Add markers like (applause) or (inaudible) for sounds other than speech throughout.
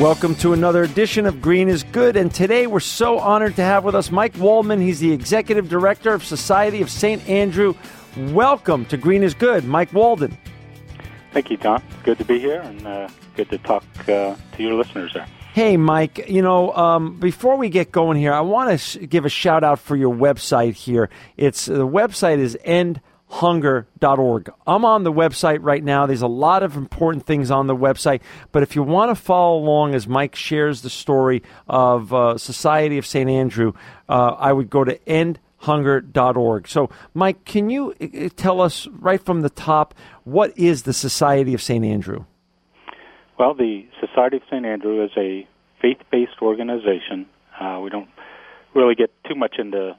Welcome to another edition of Green is Good. And today we're so honored to have with us Mike Waldmann. He's the Executive Director of Society of St. Andrew. Welcome to Green is Good, Mike Waldmann. Thank you, John. Good to be here and uh, good to talk uh, to your listeners there. Hey, Mike, you know, um, before we get going here, I want to sh- give a shout out for your website here. It's The website is End hunger.org. I'm on the website right now. There's a lot of important things on the website, but if you want to follow along as Mike shares the story of uh, Society of St. Andrew, uh, I would go to endhunger.org. So, Mike, can you uh, tell us right from the top what is the Society of St. Andrew? Well, the Society of St. Andrew is a faith based organization. Uh, we don't really get too much into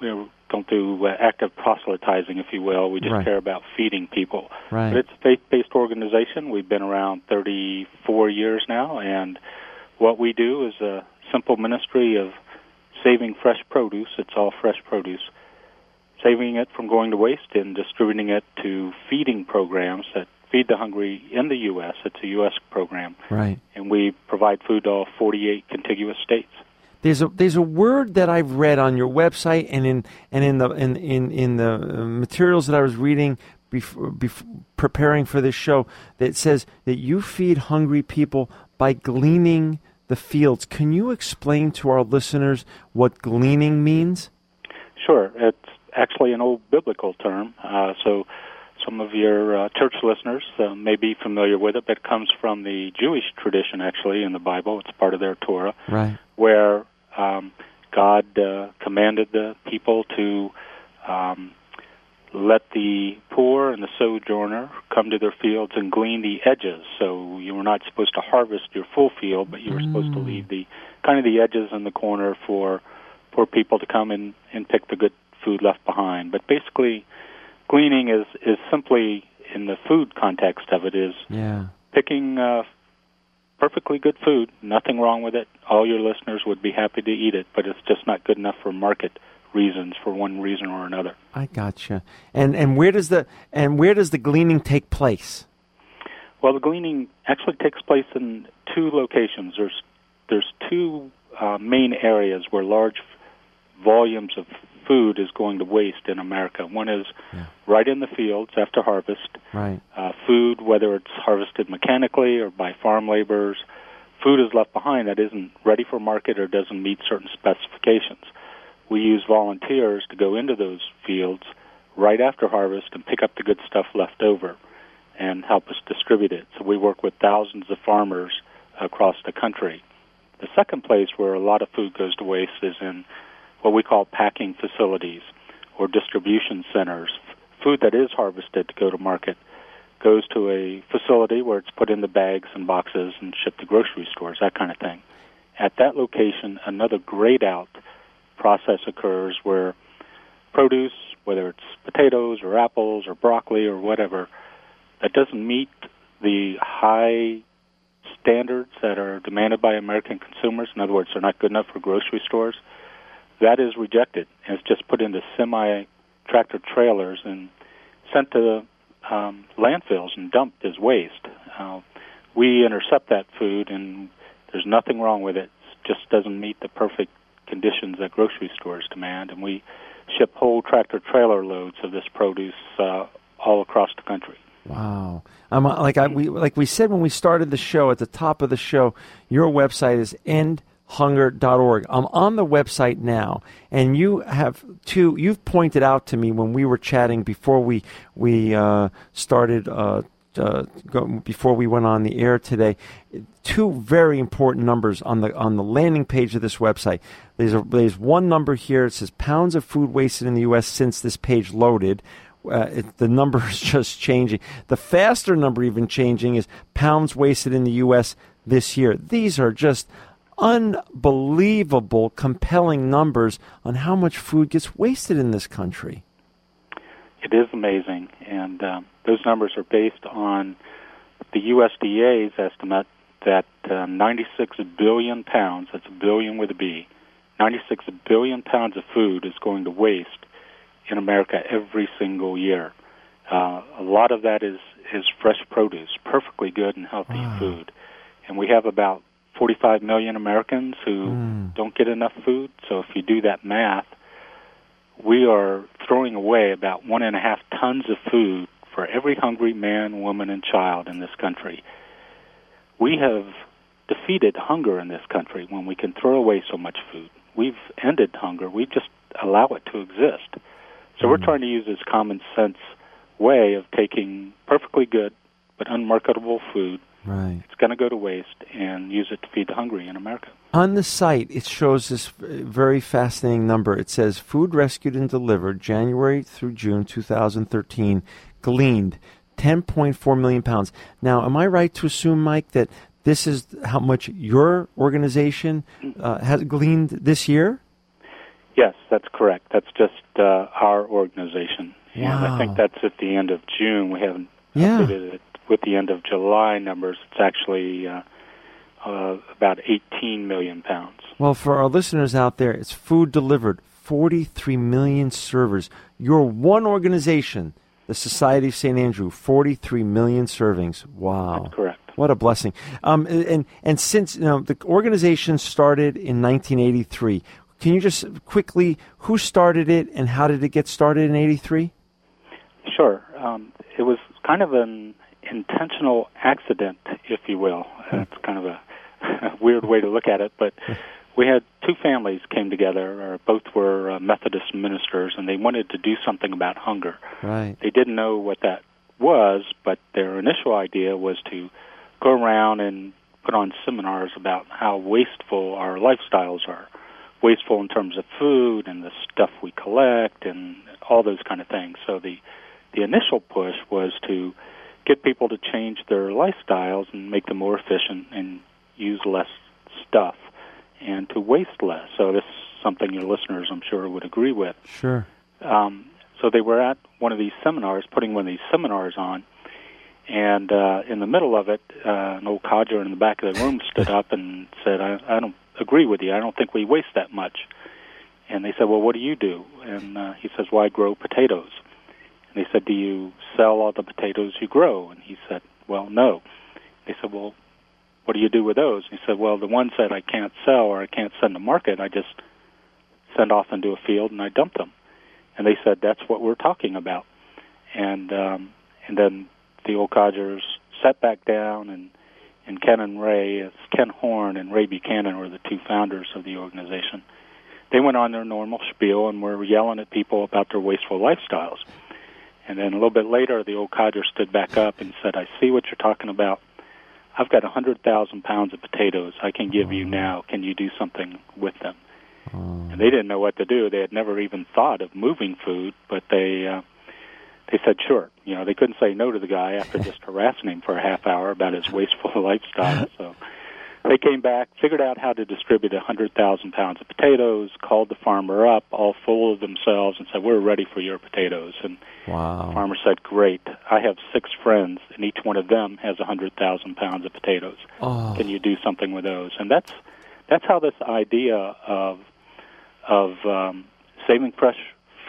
you know, don't do uh, active proselytizing, if you will. We just right. care about feeding people. Right. But it's a faith-based organization. We've been around 34 years now, and what we do is a simple ministry of saving fresh produce. It's all fresh produce, saving it from going to waste and distributing it to feeding programs that feed the hungry in the U.S. It's a U.S. program. Right. And we provide food to all 48 contiguous states. There's a there's a word that I've read on your website and in and in the in in, in the uh, materials that I was reading before, before preparing for this show that says that you feed hungry people by gleaning the fields. Can you explain to our listeners what gleaning means? Sure, it's actually an old biblical term. Uh, so some of your uh, church listeners uh, may be familiar with it, but it comes from the Jewish tradition, actually, in the Bible. It's part of their Torah, right. where um, God uh, commanded the people to um, let the poor and the sojourner come to their fields and glean the edges. So you were not supposed to harvest your full field, but you were mm. supposed to mm. leave the kind of the edges in the corner for for people to come and, and pick the good food left behind. But basically, gleaning is is simply in the food context of it is yeah. picking uh, perfectly good food, nothing wrong with it. All your listeners would be happy to eat it, but it's just not good enough for market reasons for one reason or another. I gotcha. And and where does the and where does the gleaning take place? Well, the gleaning actually takes place in two locations. There's there's two uh, main areas where large volumes of food is going to waste in America. One is yeah. right in the fields after harvest. Right. Uh, food, whether it's harvested mechanically or by farm laborers, food is left behind that isn't ready for market or doesn't meet certain specifications. We use volunteers to go into those fields right after harvest and pick up the good stuff left over and help us distribute it. So we work with thousands of farmers across the country. The second place where a lot of food goes to waste is in what we call packing facilities or distribution centers. Food that is harvested to go to market goes to a facility where it's put in the bags and boxes and shipped to grocery stores, that kind of thing. At that location, another grade out process occurs where produce, whether it's potatoes or apples or broccoli or whatever, that doesn't meet the high standards that are demanded by American consumers. In other words, they're not good enough for grocery stores that is rejected and it's just put into semi tractor trailers and sent to um, landfills and dumped as waste. Uh, we intercept that food, and there's nothing wrong with it. It just doesn't meet the perfect conditions that grocery stores demand, and we ship whole tractor trailer loads of this produce uh, all across the country. Wow! Um, like I we like we said when we started the show at the top of the show, your website is end hunger.org. I'm on the website now, and you have two. You've pointed out to me when we were chatting before we we uh, started. Uh, uh, go, before we went on the air today, two very important numbers on the on the landing page of this website. There's a, there's one number here. It says pounds of food wasted in the U.S. since this page loaded. Uh, it, the number (laughs) is just changing. The faster number, even changing, is pounds wasted in the U.S. this year. These are just unbelievable, compelling numbers on how much food gets wasted in this country. It is amazing, and um, those numbers are based on the USDA's estimate that uh, 96 billion pounds, that's a billion with a B, 96 billion pounds of food is going to waste in America every single year. Uh, a lot of that is, is fresh produce, perfectly good and healthy wow. food. And we have about 45 million Americans who Mm. don't get enough food. So if you do that math, we are throwing away about one and a half tons of food for every hungry man, woman, and child in this country. We have defeated hunger in this country when we can throw away so much food. We've ended hunger. We just allow it to exist. So we're Mm. trying to use this common sense way of taking perfectly good but unmarketable food. Right. It's going to go to waste and use it to feed the hungry in America. On the site, it shows this very fascinating number. It says food rescued and delivered January through June 2013, gleaned 10.4 million pounds. Now, am I right to assume, Mike, that this is how much your organization uh, has gleaned this year? Yes, that's correct. That's just uh, our organization. And I think that's at the end of June. We haven't Yeah. updated it with the end of July numbers. It's actually uh, uh, about 18 million pounds. Well, for our listeners out there, it's food delivered, 43 million servers. Your one organization, the Society of St. Andrew, 43 million servings. Wow. That's correct. What a blessing. Um, and, and since you know, the organization started in 1983, can you just quickly, who started it and how did it get started in 83? Sure. Um, it was kind of an intentional accident, if you will. That's kind of a, (laughs) a weird way to look at it, but we had two families came together. Or both were uh, Methodist ministers, and they wanted to do something about hunger. Right. They didn't know what that was, but their initial idea was to go around and put on seminars about how wasteful our lifestyles are. Wasteful in terms of food and the stuff we collect and all those kind of things. So the the initial push was to get people to change their lifestyles and make them more efficient and use less stuff and to waste less. So this is something your listeners, I'm sure, would agree with. Sure. Um, so they were at one of these seminars, putting one of these seminars on, and uh, in the middle of it, uh, an old codger in the back of the room stood up and said, I, "I don't agree with you. I don't think we waste that much." And they said, "Well, what do you do?" And uh, he says, "Well, I grow potatoes." And they said, "Do you sell all the potatoes you grow?" And he said, "Well, no." They said, "Well, what do you do with those?" And he said, "Well, the ones that I can't sell or I can't send to market, I just send off into a field and I dump them." And they said, "That's what we're talking about." And um, and then the old codgers sat back down and and Ken and Ray, it's Ken Horst and Ray Buchanan were the two founders of the organization. They went on their normal spiel and were yelling at people about their wasteful lifestyles. And then a little bit later, the old codger stood back up and said, "I see what you're talking about. I've got a hundred thousand pounds of potatoes I can give you now. Can you do something with them?" And they didn't know what to do. They had never even thought of moving food, but they uh, they said sure. You know, they couldn't say no to the guy after (laughs) just harassing him for a half hour about his wasteful (laughs) lifestyle. So they came back, figured out how to distribute a hundred thousand pounds of potatoes, called the farmer up, all full of themselves, and said, "We're ready for your potatoes." And Wow. the farmer said, "Great. I have six friends, and each one of them has a hundred thousand pounds of potatoes. Oh. Can you do something with those?" And that's that's how this idea of of um, saving fresh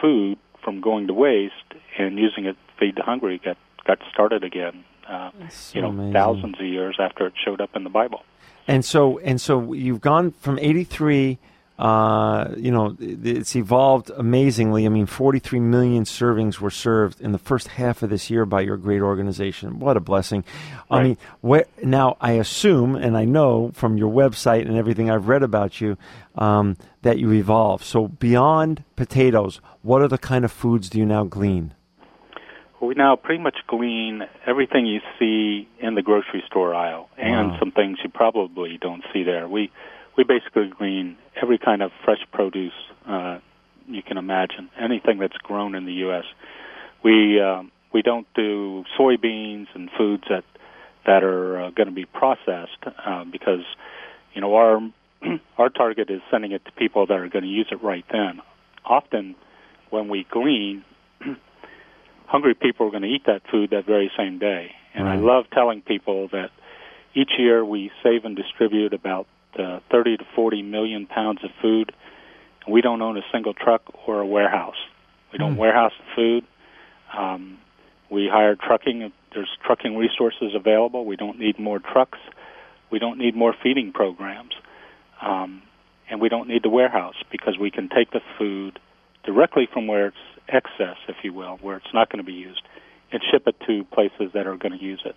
food from going to waste and using it to feed the hungry got got started again. Uh, so you know, amazing. thousands of years after it showed up in the Bible. And so and so you've gone from 83 uh, you know, it's evolved amazingly. I mean, 43 million servings were served in the first half of this year by your great organization. What a blessing! I mean, where, now I assume, and I know from your website and everything I've read about you, um, that you evolve. So beyond potatoes, what other kind of foods do you now glean? We now pretty much glean everything you see in the grocery store aisle, and Wow. some things you probably don't see there. We we basically glean every kind of fresh produce uh, you can imagine, anything that's grown in the U.S. We um, we don't do soybeans and foods that that are uh, going to be processed uh, because you know our (clears throat) our target is sending it to people that are going to use it right then. Often, when we glean, (clears throat) hungry people are going to eat that food that very same day. And I love telling people that each year we save and distribute about uh, 30 to 40 million pounds of food. And we don't own a single truck or a warehouse. We don't Hmm. warehouse the food. Um, we hire trucking. There's trucking resources available. We don't need more trucks. We don't need more feeding programs. Um, and we don't need the warehouse because we can take the food directly from where it's excess, if you will, where it's not going to be used, and ship it to places that are going to use it.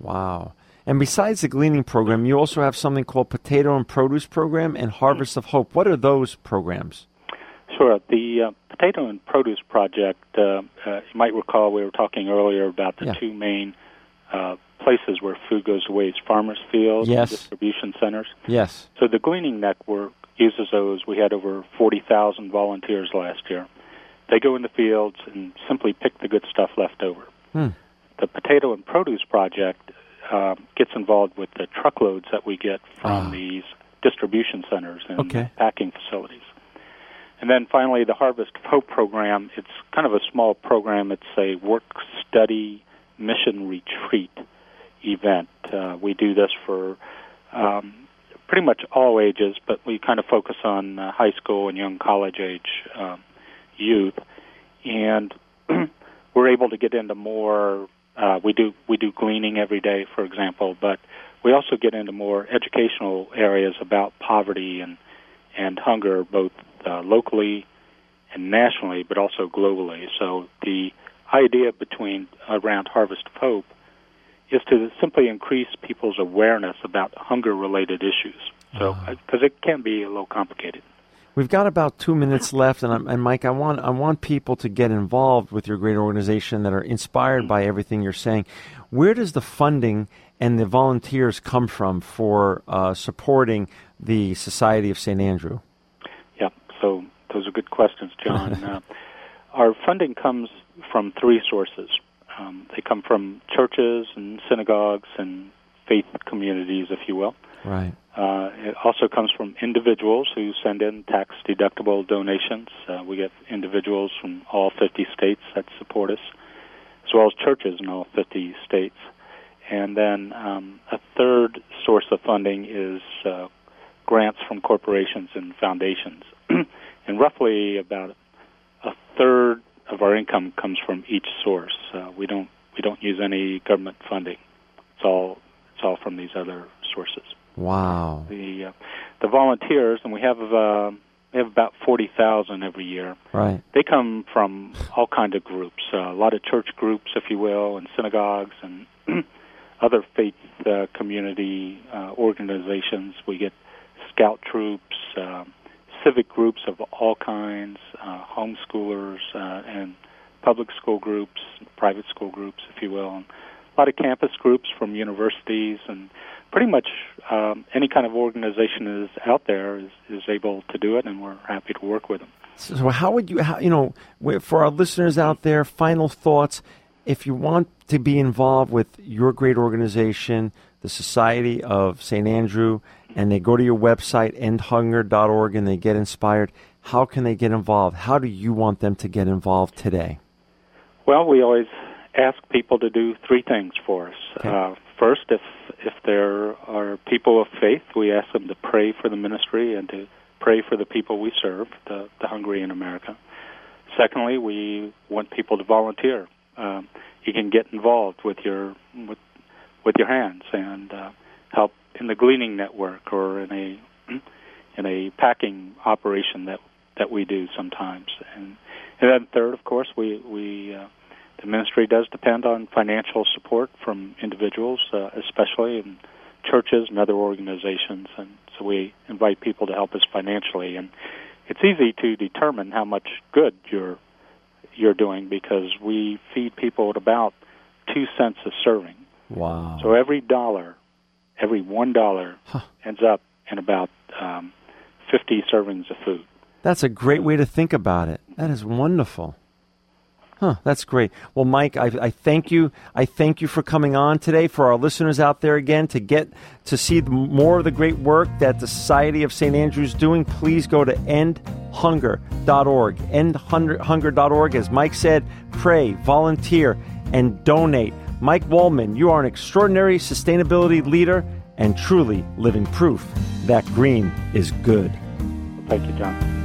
Wow. And besides the gleaning program, you also have something called Potato and Produce Program and Harvest of Hope. What are those programs? Sure. The uh, Potato and Produce Project, uh, uh, you might recall we were talking earlier about the Yeah. two main uh, places where food goes to waste farmers' fields Yes. and distribution centers. Yes. So the Gleaning Network uses those. We had over 40,000 volunteers last year. They go in the fields and simply pick the good stuff left over. Hmm. The Potato and Produce Project um, gets involved with the truckloads that we get from Ah. these distribution centers and Okay. packing facilities. And then finally, the Harvest of Hope program. It's kind of a small program. It's a work study mission retreat event. Uh, we do this for um, pretty much all ages, but we kind of focus on uh, high school and young college age um, youth, and (clears throat) we're able to get into more. Uh, we do we do gleaning every day, for example, but we also get into more educational areas about poverty and and hunger, both uh, locally and nationally, but also globally. So the idea between around Harvest of Hope is to simply increase people's awareness about hunger-related issues. So, because it can be a little complicated. We've got about two minutes left, and, I'm, and Mike, I want I want people to get involved with your great organization that are inspired by everything you're saying. Where does the funding and the volunteers come from for uh, supporting the Society of St. Andrew? Yeah, so those are good questions, John. (laughs) uh, our funding comes from three sources. Um, they come from churches and synagogues and faith communities, if you will. Right. Uh, it also comes from individuals who send in tax deductible donations. Uh, we get individuals from all 50 states that support us, as well as churches in all 50 states. And then um, a third source of funding is uh, grants from corporations and foundations. (clears throat) and roughly about a third of our income comes from each source. Uh, we don't we don't use any government funding. It's all it's all from these other sources Wow. the uh, the volunteers, and we have uh, we have about forty thousand every year. Right. They come from all kind of groups, uh, a lot of church groups, if you will, and synagogues and (clears throat) other faith uh, community uh, organizations. We get scout troops, uh, civic groups of all kinds, uh, homeschoolers, uh, and public school groups, private school groups, if you will, and a lot of campus groups from universities and pretty much um, any kind of organization is out there is, is able to do it, and we're happy to work with them. So, how would you, how, you know, for our listeners out there, final thoughts? If you want to be involved with your great organization, the Society of St. Andrew, and they go to your website, endhunger.org, and they get inspired, how can they get involved? How do you want them to get involved today? Well, we always ask people to do three things for us. Okay. Uh, first, if if there are people of faith, we ask them to pray for the ministry and to pray for the people we serve, the, the hungry in America. Secondly, we want people to volunteer. Um, you can get involved with your with with your hands and uh, help in the gleaning network or in a (clears throat) in a packing operation that that we do sometimes. And and then third, of course, we we uh, the ministry does depend on financial support from individuals, uh, especially in churches and other organizations, and so we invite people to help us financially. And it's easy to determine how much good you're you're doing because we feed people at about two cents a serving. Wow. So every dollar, every one dollar, Huh. ends up in about um, fifty servings of food. That's a great way to think about it. That is wonderful. Huh, that's great. Well, Mike, I, I thank you. I thank you for coming on today. For our listeners out there again, to get to see more of the great work that the Society of St. Andrews doing, please go to endhunger.org. Endhunger.org. As Mike said, pray, volunteer, and donate. Mike Waldmann, you are an extraordinary sustainability leader and truly living proof that green is good. Thank you, John.